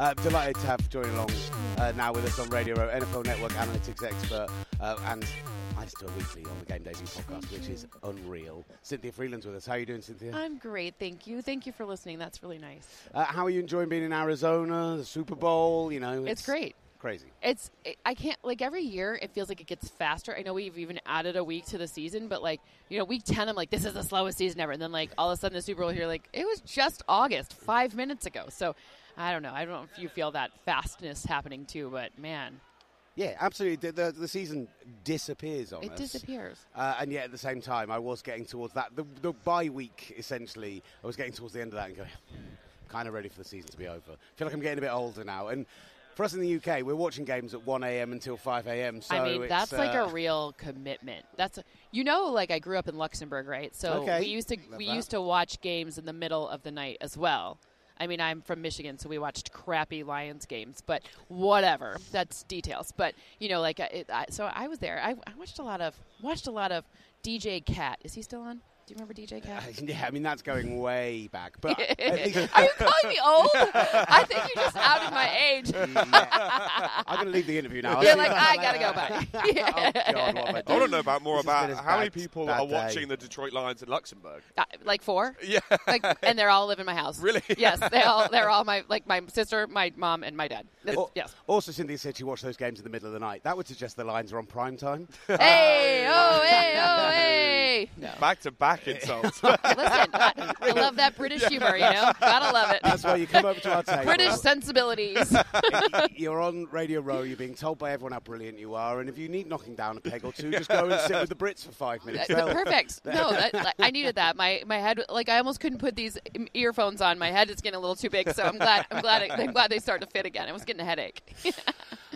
Uh, delighted to have joining along uh, now with us on Radio Row, NFL Network analytics expert, uh, and I just do a weekly on the Game Day View podcast, which is unreal. Cynthia Frelund's with us. How are you doing, Cynthia? I'm great, thank you. Thank you for listening. That's really nice. Uh, how are you enjoying being in Arizona, the Super Bowl? You know, It's great. Crazy. It's it, I can't like every year it feels like it gets faster. I know we've even added a week to the season, but like you know week ten I'm like this is the slowest season ever, and then like all of a sudden the Super Bowl here like it was just August five minutes ago. So I don't know. I don't know if you feel that fastness happening too, but man, Yeah, absolutely. The, the, the season disappears on it us. disappears. Uh, and yet at the same time, I was getting towards that. The, the bye week, essentially, I was getting towards the end of that and going, kind of ready for the season to be over. I feel like I'm getting a bit older now. And for us in the UK, we're watching games at 1 a.m. until 5 a.m. So I mean, that's like uh, a real commitment. That's a, you know, like I grew up in Luxembourg, right? So Okay. we used to Love we that. used to watch games in the middle of the night as well. I mean, I'm from Michigan, so we watched crappy Lions games, but whatever. That's details. But you know, like it, I, so, I was there. I, I watched a lot of watched a lot of DJ Cat. Is he still on? Do you remember DJ Cat? yeah, I mean, that's going way back. But Are you calling me old? I think you just outed my age. Yeah. I'm going to leave the interview now. I'll You're like, I gotta go back. oh, God, I I done? want to know about more This about a how many people are day. watching the Detroit Lions in Luxembourg. Uh, like four. Yeah. like, and they're all live in my house. Really? Yes, they all they're all my like my sister, my mom, and my dad. This- Al- yes. Also, Cynthia said she watched those games in the middle of the night. That would suggest the Lions are on prime time. Hey, oh, hey, oh, hey. No. Back to back insults. Listen, I, I love that British humor. You know, gotta love it. That's why you come over to our table. British sensibilities. you're on Radio Row. You're being told by everyone how brilliant you are, and if you need knocking down a peg or two, just go and sit with the Brits for five minutes. They'll- Perfect. No, that, I needed that. My my head, like I almost couldn't put these earphones on. My head is getting a little too big, so I'm glad. I'm glad. It, I'm glad they start to fit again. I was getting a headache.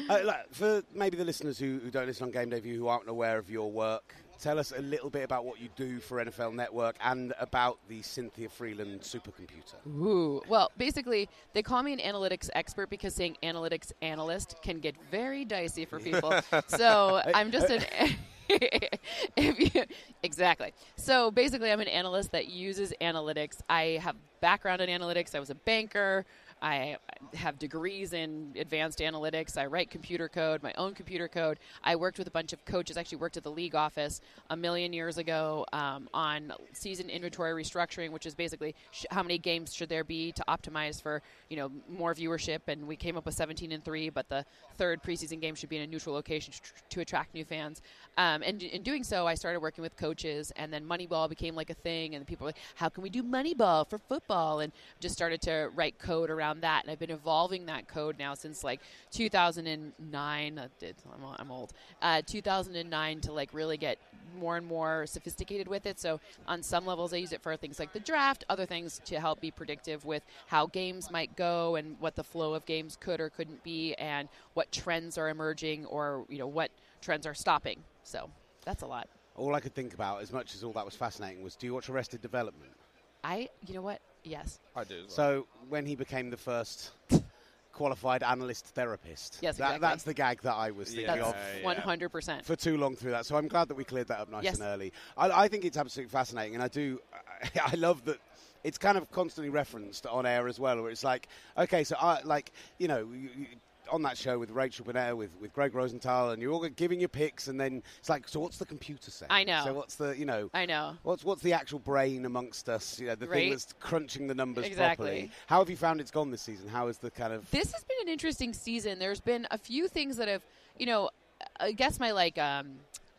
Uh, like, for maybe the listeners who, who don't listen on Game Day View who aren't aware of your work, tell us a little bit about what you do for NFL Network and about the Cynthia Frelund supercomputer. Ooh. Well, basically, they call me an analytics expert because saying analytics analyst can get very dicey for people. so I'm just an. you, exactly. So basically, I'm an analyst that uses analytics. I have background in analytics. I was a banker. I have degrees in advanced analytics. I write computer code, my own computer code. I worked with a bunch of coaches. Actually, worked at the league office a million years ago um, on season inventory restructuring, which is basically sh- how many games should there be to optimize for you know more viewership. And we came up with 17 and three, but the third preseason game should be in a neutral location to, to attract new fans. Um, and in doing so, I started working with coaches, and then Moneyball became like a thing, and people were like, "How can we do Moneyball for football?" And just started to write code around that, and I've been evolving that code now since like 2009. Uh, did- I'm, I'm old. Uh, 2009 to like really get more and more sophisticated with it. So on some levels, I use it for things like the draft, other things to help be predictive with how games might go and what the flow of games could or couldn't be, and what trends are emerging or you know what trends are stopping. So that's a lot. All I could think about, as much as all that was fascinating, was do you watch Arrested Development? I, you know what? Yes. I do. as well. So when he became the first qualified analyst therapist, Yes, that, exactly. that's the gag that I was thinking Yeah. of yeah. One hundred percent. for too long through that. So I'm glad that we cleared that up nice Yes. and early. I, I think it's absolutely fascinating, and I do. I love that. It's kind of constantly referenced on air as well, where it's like, okay, so I like, you know. On that show with Rachel Bonnetta, with, with Greg Rosenthal, and you're all giving your picks, and then it's like, so what's the computer saying? I know. So what's the, you know, I know. What's what's the actual brain amongst us? You know, the thing that's crunching the numbers Exactly. properly. How have you found it's gone this season? How is the kind of This has been an interesting season. There's been a few things that have, you know, I guess my like um,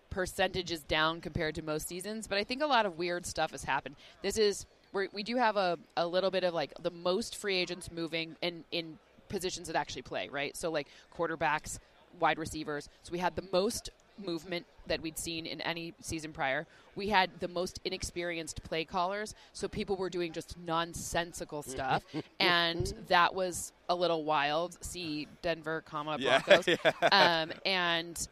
percentage is down compared to most seasons, but I think a lot of weird stuff has happened. This is we do have a, a little bit of like the most free agents moving in in positions that actually play, right? So like quarterbacks, wide receivers. So we had the most movement that we'd seen in any season prior. We had the most inexperienced play callers, so people were doing just nonsensical stuff, and that was a little wild. See Denver, comma Yeah, Broncos, um, and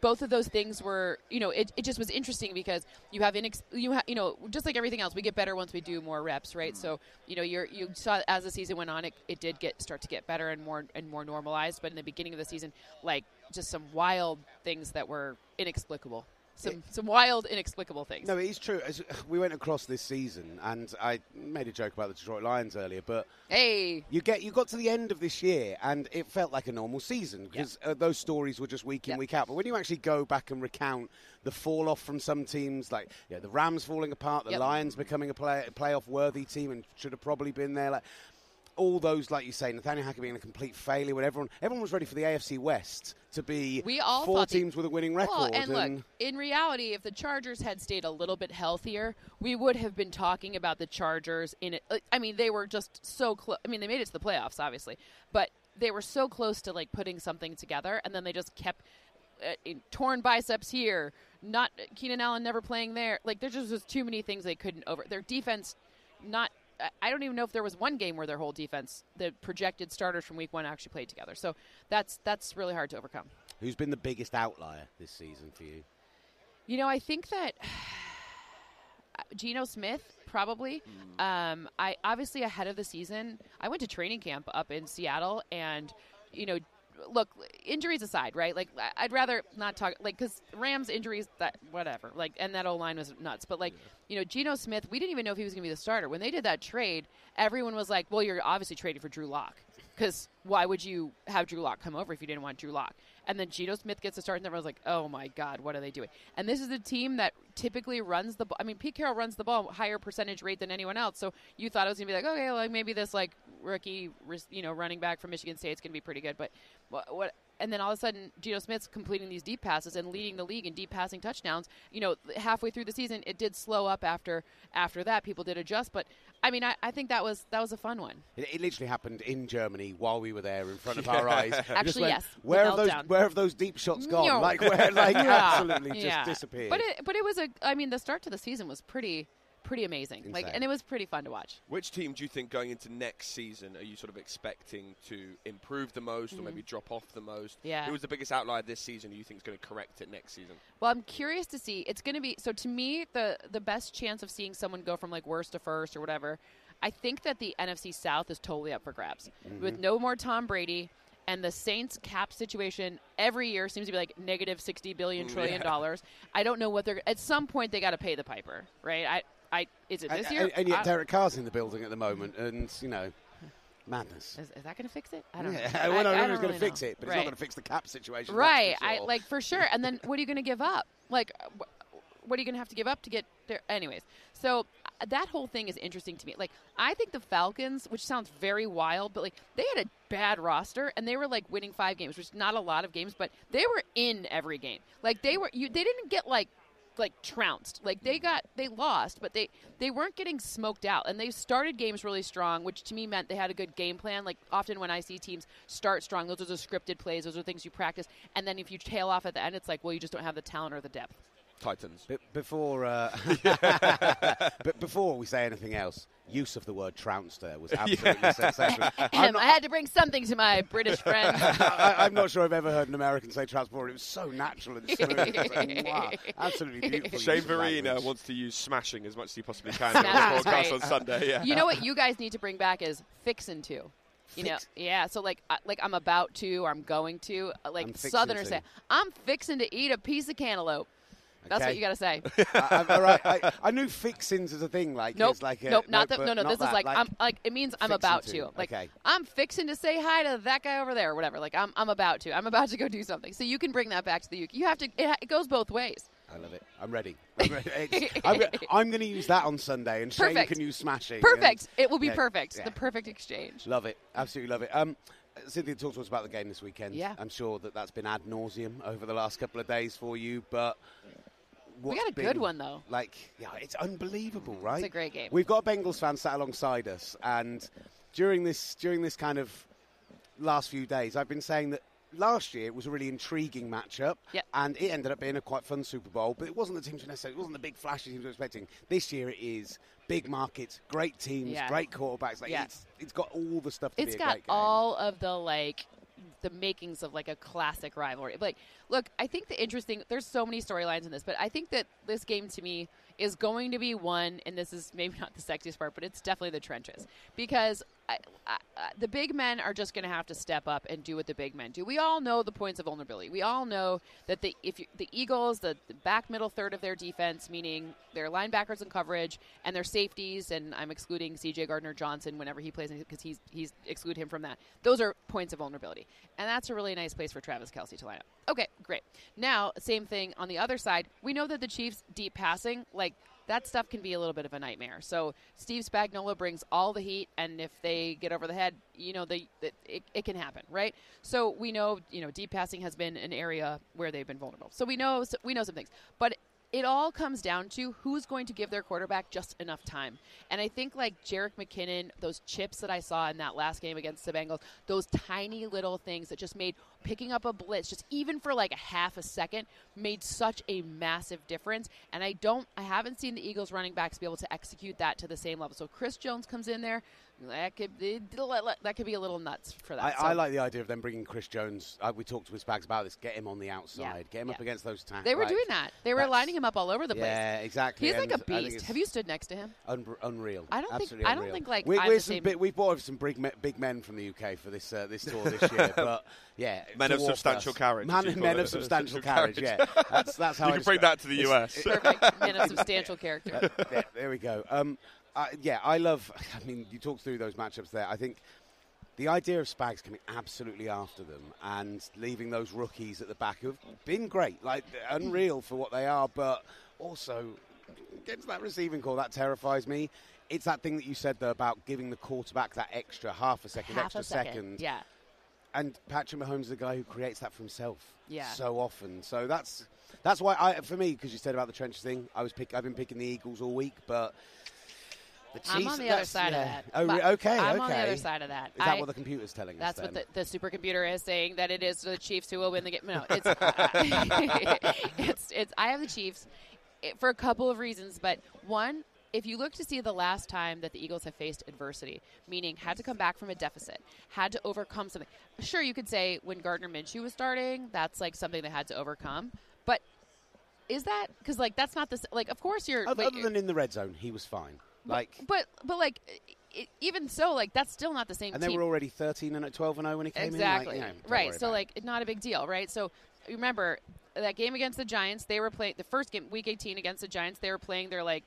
both of those things were, you know, it, it just was interesting because you have inex- you ha- you know, just like everything else, we get better once we do more reps, right? Mm-hmm. So, you know, you're you saw as the season went on, it, it did get start to get better and more and more normalized. But in the beginning of the season, like just some wild things that were inexplicable. Some some wild, inexplicable things. No, it is true. As we went across this season, and I made a joke about the Detroit Lions earlier, but Hey, you get you got to the end of this year, and it felt like a normal season because uh, those stories were just week in Yep. week out. But when you actually go back and recount the fall off from some teams, like yeah, the Rams falling apart, the Yep. Lions becoming a play, playoff worthy team and should have probably been there, like. All those, like you say, Nathaniel Hackett being a complete failure when everyone everyone was ready for the AFC West to be We all four thought the- teams with a winning record. Well, and look, in reality, if the Chargers had stayed a little bit healthier, we would have been talking about the Chargers in it. I mean, they were just so close. I mean, they made it to the playoffs, obviously, but they were so close to like putting something together, and then they just kept uh, in, torn biceps here. Not Keenan Allen never playing there. Like there just was too many things they couldn't over. Their defense, not. I- don't even know if there was one game where their whole defense, the projected starters from week one, actually played together. So that's that's really hard to overcome. Who's been the biggest outlier this season for you? You know, I think that Geno Smith probably. Um, I obviously ahead of the season, I went to training camp up in Seattle, and you know, look, injuries aside, right? Like I'd rather not talk like because Rams injuries that whatever, like and that old line was nuts, but like you know, Geno Smith, we didn't even know if he was going to be the starter when they did that trade. Everyone was like, "Well, you're obviously trading for Drew Lock." Because why would you have Drew Lock come over if you didn't want Drew Lock? And then Geno Smith gets a start, and everyone's like, "Oh my God, what are they doing?" And this is a team that typically runs the ball. I mean, Pete Carroll runs the ball higher percentage rate than anyone else. So you thought it was gonna be like, okay, like maybe this like rookie, you know, running back from Michigan State is gonna be pretty good. But what? what and then all of a sudden, Geno Smith's completing these deep passes and leading the league in deep passing touchdowns. You know, halfway through the season, it did slow up after after that. People did adjust, but I mean, I, I think that was that was a fun one. It, it literally happened in Germany while we were there in front of our eyes. Actually, went, yes, Where have those meltdown. Where have those deep shots gone? No. Like where? Like Yeah. absolutely just Yeah. disappeared. But it but it was a I mean the start to the season was pretty pretty amazing. Like and it was pretty fun to watch. Which team do you think going into next season are you sort of expecting to improve the most or maybe drop off the most? Mm-hmm. Yeah. Who was the biggest outlier this season who you think is going to correct it next season? Well, I'm curious to see. It's going to be so to me the the best chance of seeing someone go from like worst to first or whatever. I think that the NFC South is totally up for grabs with no more Tom Brady. And the Saints cap situation every year seems to be like negative sixty billion Mm, yeah. dollars. I don't know what they're. At some point, they got to pay the piper, right? I, I is it and, this year? and, and yet I- Derek Carr's in the building at the moment, and you know, madness. is, is that going to fix it? I don't know. Yeah, I- well, no, I no, don't he's going really to fix know. it, but right. he's not going to fix the cap situation. Right. for I like for sure. And then what are you going to give up? Like, wh- what are you going to have to give up to get there? Anyways, so uh, that whole thing is interesting to me. Like, I think the Falcons, which sounds very wild, but like they had a bad roster and they were like winning five games, which is not a lot of games, but they were in every game. Like they were, you they didn't get like like trounced. Like they got they lost, but they they weren't getting smoked out. And they started games really strong, which to me meant they had a good game plan. Like often when I see teams start strong, those are the scripted plays, those are things you practice. And then if you tail off at the end, it's like, well, you just don't have the talent or the depth. Titans. Be- before, uh, but before we say anything else, use of the word trounced there was absolutely sensational. I'm not, I had to bring something to my British friend. I, I'm not sure I've ever heard an American say transport. It was so natural and smooth. It's like, wow, absolutely beautiful. Shane use Verena wants to use smashing as much as he possibly can on the Smashing's broadcast great. on Sunday. Yeah. you know what you guys need to bring back is fixin' to. You know, yeah. So like, I- like I'm about to, or I'm going to. uh, Like I'm Southerners say, I'm fixing to eat a piece of cantaloupe. That's what you got to say. I, I, all right, I, I knew fixings as a thing. Like, Nope. it's like a, nope. Not no, that. No, no. This is that, like, I'm like it means I'm about to. to. Like Okay. I'm fixing to say hi to that guy over there, or whatever. Like I'm I'm about to. I'm about to go do something. So you can bring that back to the UK. You have to. It, it goes both ways. I love it. I'm ready. I'm, ready. I'm, I'm going to use that on Sunday, and Shane can use smashing. Perfect. and- It will be yeah, perfect. yeah. The perfect exchange. Love it. Absolutely love it. Um, Cynthia, talk to us about the game this weekend. Yeah. I'm sure that that's been ad nauseum over the last couple of days for you, but We got a good one though. Like, yeah, it's unbelievable, right? It's a great game. We've got a Bengals fan sat alongside us, and during this during this kind of last few days, I've been saying that last year it was a really intriguing matchup, Yep. and it ended up being a quite fun Super Bowl. But it wasn't the teams you necessarily, it wasn't the big flashy teams we were expecting. This year it is big markets, great teams, Yeah. great quarterbacks. Like Yeah. it's it's got all the stuff. To It's be a got great game. all of the like the makings of like a classic rivalry. Like, look, I think the interesting there's so many storylines in this, but I think that this game to me is going to be one, and this is maybe not the sexiest part, but it's definitely the trenches because I, I, the big men are just going to have to step up and do what the big men do. We all know the points of vulnerability. We all know that the if you, the Eagles, the, the back middle third of their defense, meaning their linebackers and coverage and their safeties, and I'm excluding C.J. Gardner Johnson whenever he plays because he's he's exclude him from that. Those are points of vulnerability, and that's a really nice place for Travis Kelce to line up. Okay, great. Now, same thing on the other side. We know that the Chiefs deep passing, like that stuff can be a little bit of a nightmare. So Steve Spagnuolo brings all the heat, and if they get over the head, you know, they, it, it can happen, right? So we know, you know, deep passing has been an area where they've been vulnerable. So we know we know some things, but it all comes down to who's going to give their quarterback just enough time. And I think like Jerick McKinnon, those chips that I saw in that last game against the Bengals, those tiny little things that just made picking up a blitz just even for like a half a second made such a massive difference. And I don't I haven't seen the Eagles running backs be able to execute that to the same level. So Chris Jones comes in there, that could be, that could be a little nuts for that. I, so. I like the idea of them bringing Chris Jones. Uh, we talked to his bags about this. Get him on the outside. Yeah. Get him yeah. up against those tackles. They were doing that. They were lining him up all over the place. Yeah, exactly. He's and like a beast. Have you stood next to him? Un- unreal. I don't Absolutely think. I don't think like we, I'm we're some same. big, we brought over some big, me- big men from the UK for this uh, this tour this year, but yeah, Men of substantial us. carriage, Man, men of substantial Substantial carriage. Yeah, that's that's how you I can bring that to the US. Perfect man of substantial character. yeah, there we go. Uh, yeah, I love. I mean, you talked through those matchups there. I think the idea of Spags coming absolutely after them and leaving those rookies at the back who've been great, like unreal for what they are, but also against that receiving call that terrifies me. It's that thing that you said though about giving the quarterback that extra half a second, Half extra a second. Yeah. and Patrick Mahomes is the guy who creates that for himself. Yeah. So often. So that's that's why I for me because you said about the trenches thing. I was pick, I've been picking the Eagles all week, but. I'm on the other side yeah. of that. Oh, okay. I'm okay. on the other side of that. Is that I- what the computer's telling That's us? That's what the, the supercomputer is saying that it is the Chiefs who will win the game. No, it's it's it's. I have the Chiefs eh, for a couple of reasons, but one. If you look to see the last time that the Eagles have faced adversity, meaning had to come back from a deficit, had to overcome something, sure, you could say when Gardner Minshew was starting, that's like something they had to overcome. But is that because like that's not the like? Of course, you're. Other, wait, other than in the red zone, he was fine. Like, but but like it, even so, like that's still not the same. and they team. were already 13 and at 12 and 0 when he came exactly in. Like, you know, right. So about it. like not a big deal, right? So remember that game against the Giants. They were playing the first game, week 18 against the Giants. They were playing their like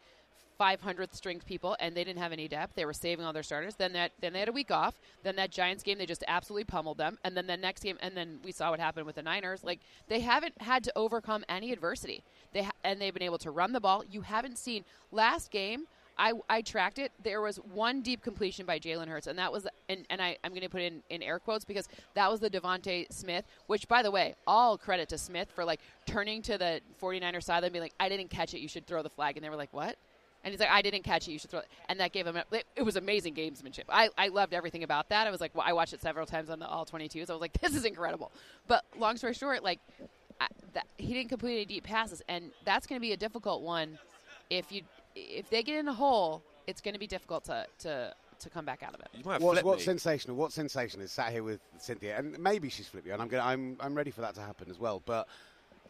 500th string people, and they didn't have any depth. They were saving all their starters. Then that then they had a week off. Then that Giants game, they just absolutely pummeled them. And then the next game, and then we saw what happened with the Niners. Like they haven't had to overcome any adversity. They ha- and they've been able to run the ball. You haven't seen last game. I, I tracked it. There was one deep completion by Jalen Hurts, and that was, and, and I, I'm going to put in, in air quotes because that was the DeVonta Smith, which, by the way, all credit to Smith for like turning to the 49er side and being like, I didn't catch it. You should throw the flag. And they were like, what? And he's like, I didn't catch it. You should throw it. And that gave him, it, it was amazing gamesmanship. I, I loved everything about that. I was like, well, I watched it several times on the all 22s. I was like, this is incredible. But long story short, like, I, that, he didn't complete any deep passes. And that's going to be a difficult one if you if they get in a hole, it's going to be difficult to, to, to come back out of it. You might What's, flip what's sensational? What's sensational is sat here with Cynthia, and maybe she's flipped you, and I'm gonna, I'm I'm ready for that to happen as well. But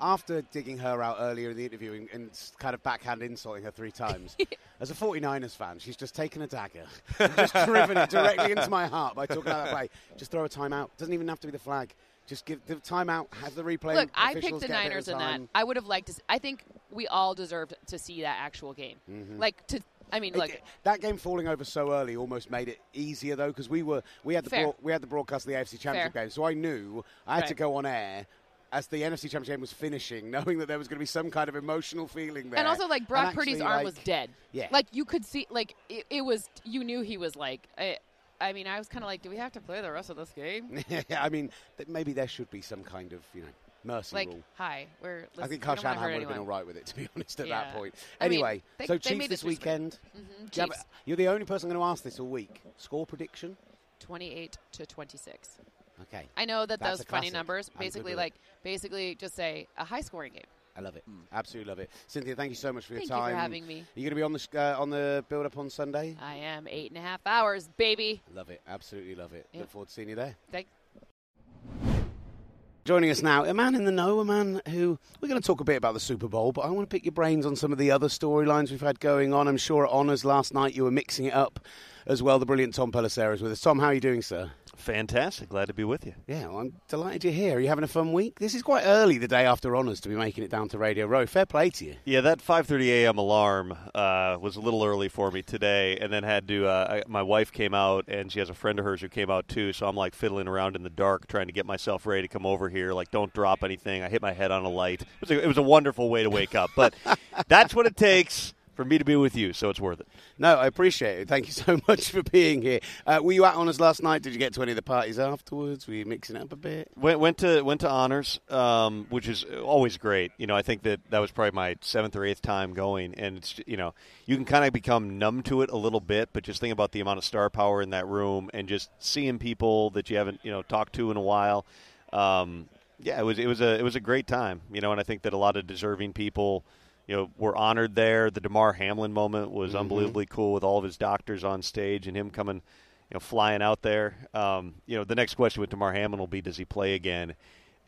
after digging her out earlier in the interview and, and kind of backhand insulting her three times, as a 49ers fan, she's just taken a dagger and just driven it directly into my heart by talking about that play. Just throw a timeout. Doesn't even have to be the flag. Just give the timeout. Have the replay. Look, I picked the get a bit of Niners in that. I would have liked to. I think we all deserved to see that actual game. Like to. I mean, Mm-hmm. Look. it- that game falling over so early almost made it easier though because we were we had the broad, we had the broadcast of the AFC Championship Fair. game, so I knew I had to go on air as the NFC Championship game was finishing, knowing that there was going to be some kind of emotional feeling there. And also, like Brock And Purdy's arm like- was dead. Yeah. Like you could see, like it, it was. You knew he was like. I, I mean, I was kind of like, do we have to play the rest of this game? I mean, that maybe there should be some kind of you know mercy like, rule. hi, we're. I think Kyle Shanahan would have been all right with it, to be honest, at Yeah. that point. I mean, Anyway, they- so Chiefs this weekend. Mhm, Do Yeah, you're the only person going to ask this all week. Score prediction? twenty-eight to twenty-six. Okay, I know that That's those funny numbers. Basically, like basically, just say a high-scoring game. I love it. Absolutely love it. Cynthia, thank you so much for your Thank you time. for having me. Are you going to be on the sh- uh, on the build up on Sunday? I am eight and a half hours, baby. Love it. Absolutely love it. Yeah. Look forward to seeing you there. Thank. Joining us now, a man in the know, a man who we're going to talk a bit about the Super Bowl, but I want to pick your brains on some of the other storylines we've had going on. I'm sure at Honours last night you were mixing it up as well. The brilliant Tom Pelissero is with us. Tom, how are you doing, sir? Fantastic. Glad to be with you. Yeah, well, I'm delighted you're here. Are you having a fun week? This is quite early, the day after Honours, to be making it down to Radio Row. Fair play to you. Yeah, that 5:30 a.m. alarm uh, was a little early for me today, and then had to. Uh, I, my wife came out, and she has a friend of hers who came out too. So I'm like fiddling around in the dark, trying to get myself ready to come over here. Like, don't drop anything. I hit my head on a light. It was a, it was a wonderful way to wake up, but that's what it takes for me to be with you, so it's worth it. No, I appreciate it. Thank you so much for being here. Uh, were you at honors last night? Did you get to any of the parties afterwards? Were you mixing it up a bit? Went, went to went to honors, um, which is always great. You know, I think that that was probably my seventh or eighth time going, and it's you know you can kind of become numb to it a little bit, but just think about the amount of star power in that room and just seeing people that you haven't you know talked to in a while. Um, yeah, it was it was a it was a great time. You know, and I think that a lot of deserving people you know, were honored there. The Damar Hamlin moment was mm-hmm. unbelievably cool with all of his doctors on stage and him coming, you know, flying out there. Um, you know, the next question with Damar Hamlin will be, does he play again?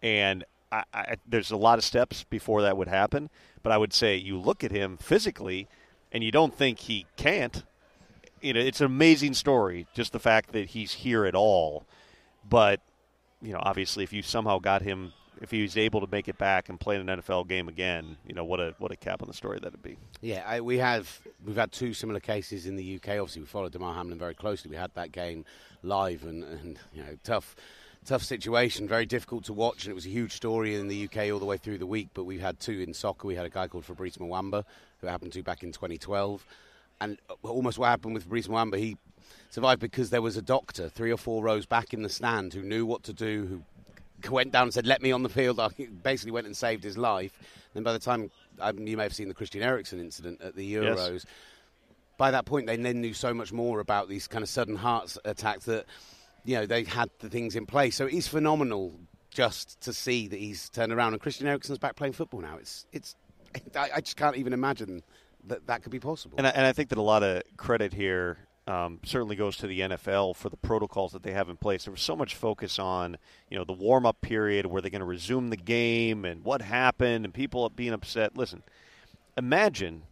And I, I, there's a lot of steps before that would happen, but I would say you look at him physically, and you don't think he can't. You know, it's an amazing story, just the fact that he's here at all. But you know, obviously, if you somehow got him if he was able to make it back and play an NFL game again, you know what a what a cap on the story that'd be. Yeah, I, we have we've had two similar cases in the UK. Obviously, we followed Damar Hamlin very closely. We had that game live, and, and you know tough. Tough situation, very difficult to watch, and it was a huge story in the UK all the way through the week. But we had two in soccer. We had a guy called Fabrice Muamba who happened to back in 2012, and uh, almost what happened with Fabrice Muamba, he survived because there was a doctor three or four rows back in the stand who knew what to do, who went down and said, "Let me on the field." I basically went and saved his life. Then by the time um, you may have seen the Christian Eriksen incident at the Euros. Yes. By that point, they then knew so much more about these kind of sudden heart attacks that you know they had the things in place. So it's phenomenal just to see that he's turned around and Christian Eriksen's back playing football now. It's it's I, I just can't even imagine that that could be possible. And I, and I think that a lot of credit here um, certainly goes to the NFL for the protocols that they have in place. There was so much focus on, you know, the warm up period, where they're going to resume the game, and what happened, and people being upset. Listen, imagine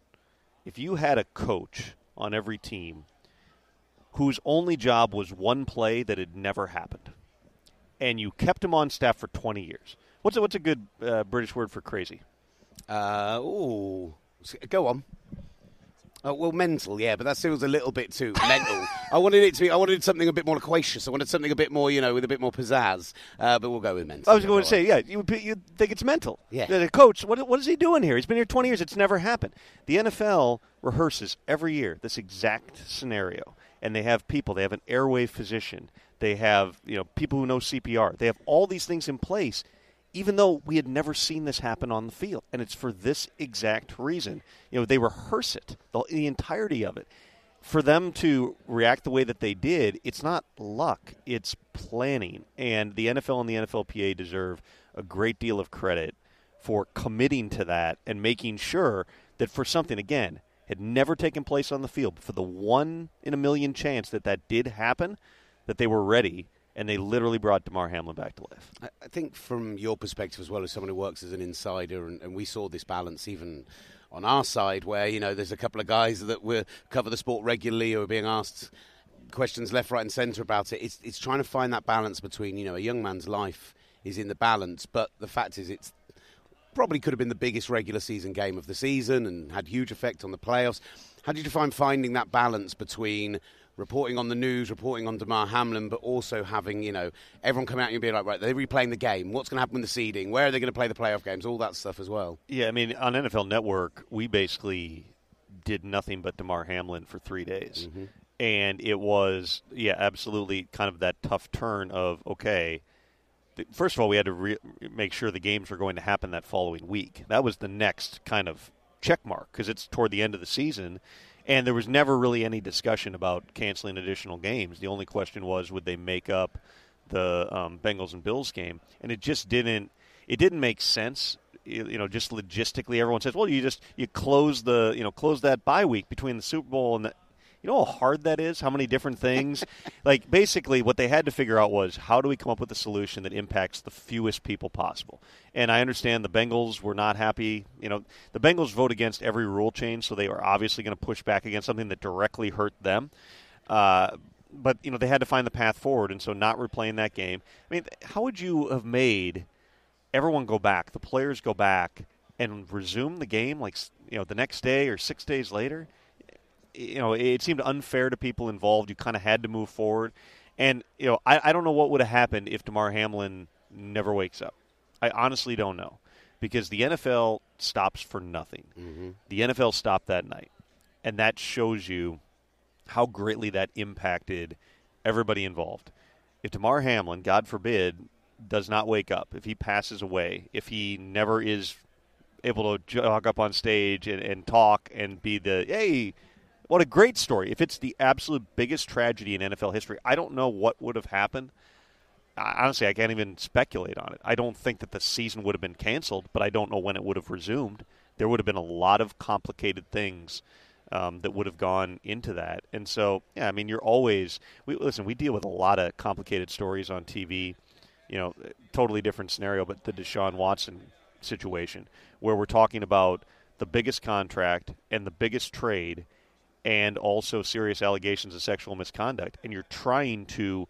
if you had a coach on every team whose only job was one play that had never happened, and you kept him on staff for 20 years. What's a, what's a good uh, British word for crazy? Uh, go on. Oh, well, mental, yeah, but that feels a little bit too mental. I wanted it to be. I wanted something a bit more loquacious. I wanted something a bit more, you know, with a bit more pizzazz. Uh, but we'll go with mental. I was going to say, yeah, you, you think it's mental. Yeah. The coach, what, what is he doing here? He's been here 20 years. It's never happened. The NFL rehearses every year this exact scenario, and they have people. They have an airway physician. They have, you know, people who know CPR. They have all these things in place even though we had never seen this happen on the field. And it's for this exact reason. You know, they rehearse it, the, the, entirety of it. For them to react the way that they did, it's not luck, it's planning. And the NFL and the NFLPA deserve a great deal of credit for committing to that and making sure that for something, again, had never taken place on the field, but for the one in a million chance that that did happen, that they were ready and they literally brought Damar Hamlin back to life. I think from your perspective as well as someone who works as an insider, and, and we saw this balance even on our side, where you know there's a couple of guys that we cover the sport regularly who are being asked questions left, right, and centre about it. It's it's trying to find that balance between you know a young man's life is in the balance, but the fact is it's probably could have been the biggest regular season game of the season and had huge effect on the playoffs. How did you find finding that balance between reporting on the news, reporting on Damar Hamlin, but also having, you know, everyone come out and be like, right, they're replaying the game. What's going to happen with the seeding? Where are they going to play the playoff games? All that stuff as well. Yeah, I mean, on NFL Network, we basically did nothing but Damar Hamlin for three days. Mm-hmm. And it was, yeah, absolutely kind of that tough turn of, okay, first of all, we had to re- make sure the games were going to happen that following week. That was the next kind of check mark because it's toward the end of the season and there was never really any discussion about canceling additional games. The only question was would they make up the um, Bengals and Bills game, and it just didn't. It didn't make sense. You, know, just logistically, everyone says, "Well, you just you close the you know close that bye week between the Super Bowl and the." You know how hard that is? How many different things? like, basically, what they had to figure out was how do we come up with a solution that impacts the fewest people possible? And I understand the Bengals were not happy. You know, the Bengals vote against every rule change, so they are obviously going to push back against something that directly hurt them. Uh, but you know they had to find the path forward, and so not replaying that game. I mean, how would you have made everyone go back, the players go back, and resume the game like you know the next day or six days later? You know, it seemed unfair to people involved. You kind of had to move forward, and you know, I, I don't know what would have happened if Damar Hamlin never wakes up. I honestly don't know because the NFL stops for nothing. Mm-hmm. The NFL stopped that night, and that shows you how greatly that impacted everybody involved. If Damar Hamlin, God forbid, does not wake up, if he passes away, if he never is able to jog up on stage and, and talk and be the, hey, what a great story. If it's the absolute biggest tragedy in NFL history, I don't know what would have happened. Honestly, I can't even speculate on it. I don't think that the season would have been canceled, but I don't know when it would have resumed. There would have been a lot of complicated things um, that would have gone into that. And so, yeah, I mean, you're always we listen. We deal with a lot of complicated stories on TV. You know, totally different scenario, but the Deshaun Watson situation, where we're talking about the biggest contract and the biggest trade, and also serious allegations of sexual misconduct, and you're trying to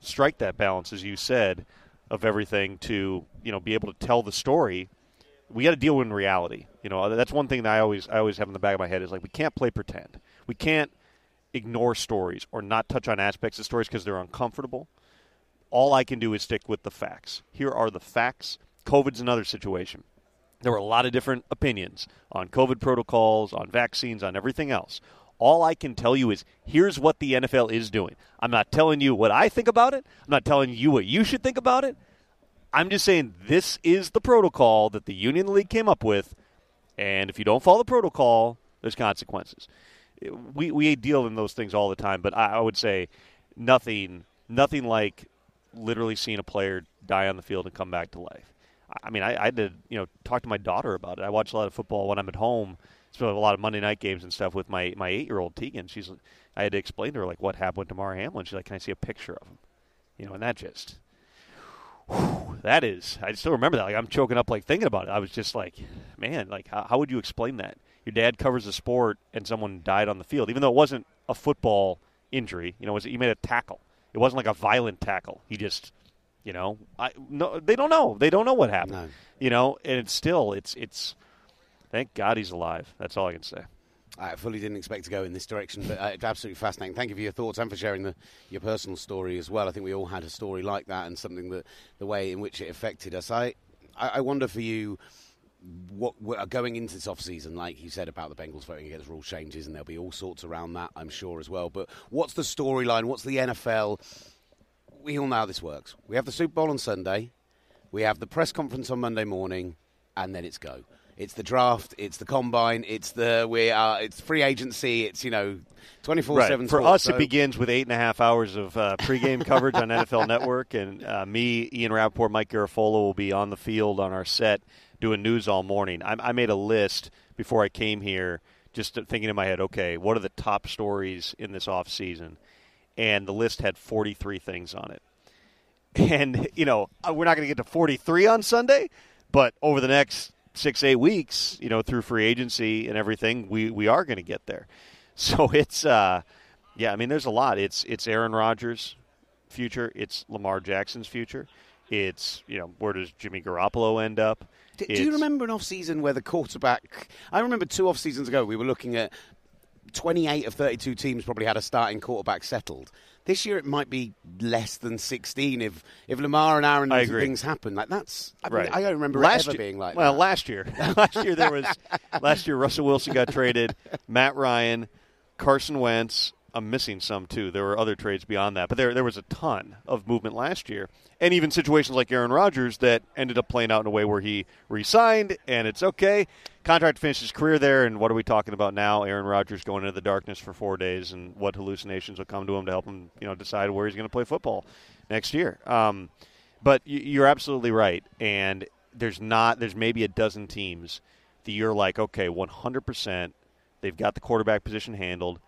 strike that balance, as you said, of everything to you know be able to tell the story we got to deal with reality. You know, that's one thing that I always I always have in the back of my head is like we can't play pretend. We can't ignore stories or not touch on aspects of stories because they're uncomfortable. All I can do is stick with the facts. Here are the facts. COVID's another situation. There were a lot of different opinions on COVID protocols, on vaccines, on everything else. All I can tell you is here's what the NFL is doing. I'm not telling you what I think about it. I'm not telling you what you should think about it. I'm just saying this is the protocol that the Union League came up with, and if you don't follow the protocol, there's consequences. We we deal in those things all the time, but I, I would say nothing nothing like literally seeing a player die on the field and come back to life. I mean, I, I did you know talk to my daughter about it. I watch a lot of football when I'm at home. So a lot of Monday night games and stuff with my my eight year old Tegan. She's I had to explain to her like what happened to Damar Hamlin. She's like, "Can I see a picture of him?" You know, and that just whew, that is, I still remember that. Like I'm choking up, like thinking about it. I was just like, man, like how, how would you explain that? Your dad covers a sport and someone died on the field, even though it wasn't a football injury. You know, was he made a tackle? It wasn't like a violent tackle. He just, you know, I no, they don't know. They don't know what happened. No. You know, and it's still, it's it's. Thank God he's alive. That's all I can say. I fully didn't expect to go in this direction, but uh, it's absolutely fascinating. Thank you for your thoughts and for sharing the, your personal story as well. I think we all had a story like that and something that the way in which it affected us. I, I, wonder for you, what, what going into this off season, like you said about the Bengals voting against rule changes, and there'll be all sorts around that, I'm sure as well. But what's the storyline? What's the NFL? We all know how this works. We have the Super Bowl on Sunday, we have the press conference on Monday morning, and then it's go. It's the draft. It's the combine. It's the we are. It's free agency. It's you know, twenty four seven. For us, so. it begins with eight and a half hours of uh, pregame coverage on NFL Network, and uh, me, Ian Rapoport, Mike Garafolo will be on the field on our set doing news all morning. I, I made a list before I came here, just thinking in my head, okay, what are the top stories in this off season? And the list had forty three things on it. And you know, uh, we're not going to get to forty three on Sunday, but over the next six eight weeks, you know, through free agency and everything, we we are going to get there. So it's uh, yeah, I mean, there's a lot. It's it's Aaron Rodgers' future. It's Lamar Jackson's future. It's you know where does Jimmy Garoppolo end up? Do, do you remember an off season where the quarterback? I remember two off seasons ago we were looking at 28 of 32 teams probably had a starting quarterback settled. This year it might be less than 16 if if Lamar and Aaron and things happen. Like that's I, right. I don't remember last ever year, being like well, that. last year, last year there was last year Russell Wilson got traded, Matt Ryan, Carson Wentz. I'm missing some too. There were other trades beyond that, but there there was a ton of movement last year, and even situations like Aaron Rodgers that ended up playing out in a way where he re-signed, and it's okay. Contract finished his career there, and what are we talking about now? Aaron Rodgers going into the darkness for four days, and what hallucinations will come to him to help him, you know, decide where he's going to play football next year. Um, but you're absolutely right, and there's not there's maybe a dozen teams that you're like, okay, 100 percent, they've got the quarterback position handled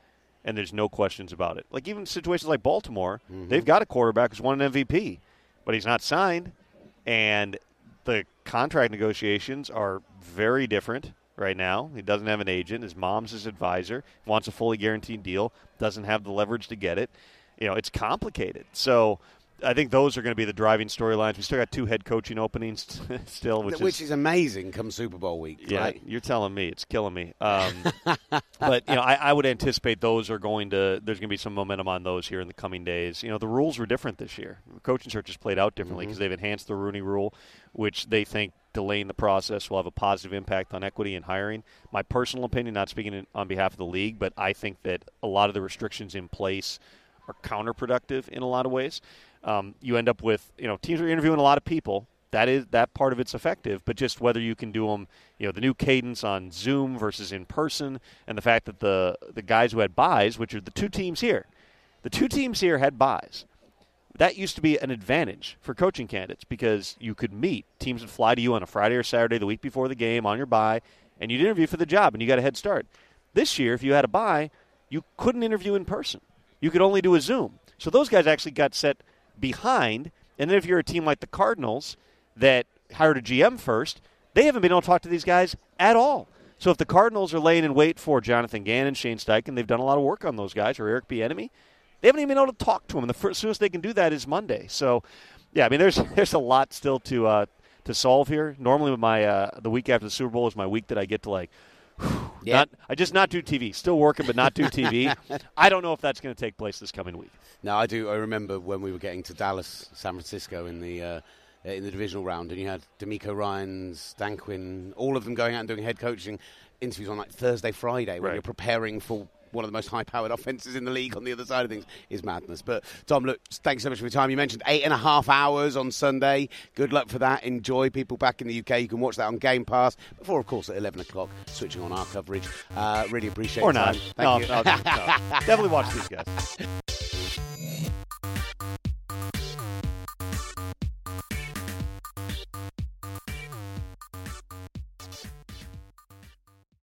and there's no questions about it. Like even situations like Baltimore, Mm-hmm. they've got a quarterback who's won an MVP, but he's not signed, and the contract negotiations are very different right now. He doesn't have an agent. His mom's his advisor. Wants a fully guaranteed deal. Doesn't have the leverage to get it. You know, it's complicated. So. I think those are going to be the driving storylines. We still got two head coaching openings still, which, Which is amazing come Super Bowl week. yeah, right? you're telling me it's killing me. Um, but you know, I, I would anticipate those are going to. There's going to be some momentum on those here in the coming days. You know, the rules were different this year. Coaching searches played out differently because they've enhanced the Rooney Rule, which they think delaying the process will have a positive impact on equity and hiring. My personal opinion, not speaking on behalf of the league, but I think that a lot of the restrictions in place are counterproductive in a lot of ways. Um, you end up with you know teams are interviewing a lot of people. That is that part of it's effective, but just whether you can do them, you know, the new cadence on Zoom versus in person, and the fact that the the guys who had byes, which are the two teams here, the two teams here had byes. That used to be an advantage for coaching candidates because you could meet teams would fly to you on a Friday or Saturday the week before the game on your bye, and you'd interview for the job, and you got a head start. This year, if you had a bye, you couldn't interview in person. You could only do a Zoom. So those guys actually got set behind. And then if you're a team like the Cardinals that hired a GM first, they haven't been able to talk to these guys at all. So if the Cardinals are laying in wait for Jonathan Gannon, Shane Steichen, they've done a lot of work on those guys, or Eric Bieniemy, they haven't even been able to talk to them. The first, soonest they can do that is Monday. So, yeah, I mean, there's there's a lot still to uh, to solve here. Normally, my uh, the week after the Super Bowl is my week that I get to like. Yeah. Not, I just not do TV. Still working, but not do TV. I don't know if that's going to take place this coming week. No, I do. I remember when we were getting to Dallas, San Francisco in the uh, in the divisional round, and you had DeMeco Ryans, Dan Quinn, all of them going out and doing head coaching interviews on like Thursday, Friday, when Right. you're preparing for one of the most high-powered offenses in the league on the other side of things is madness. But Tom, look, thanks so much for your time. You mentioned eight and a half hours on Sunday. Good luck for that. Enjoy people back in the UK. You can watch that on Game Pass before, of course, at eleven o'clock, switching on our coverage. Uh, really appreciate it. Or not. No, Thank you. no, no. Definitely watch these guys.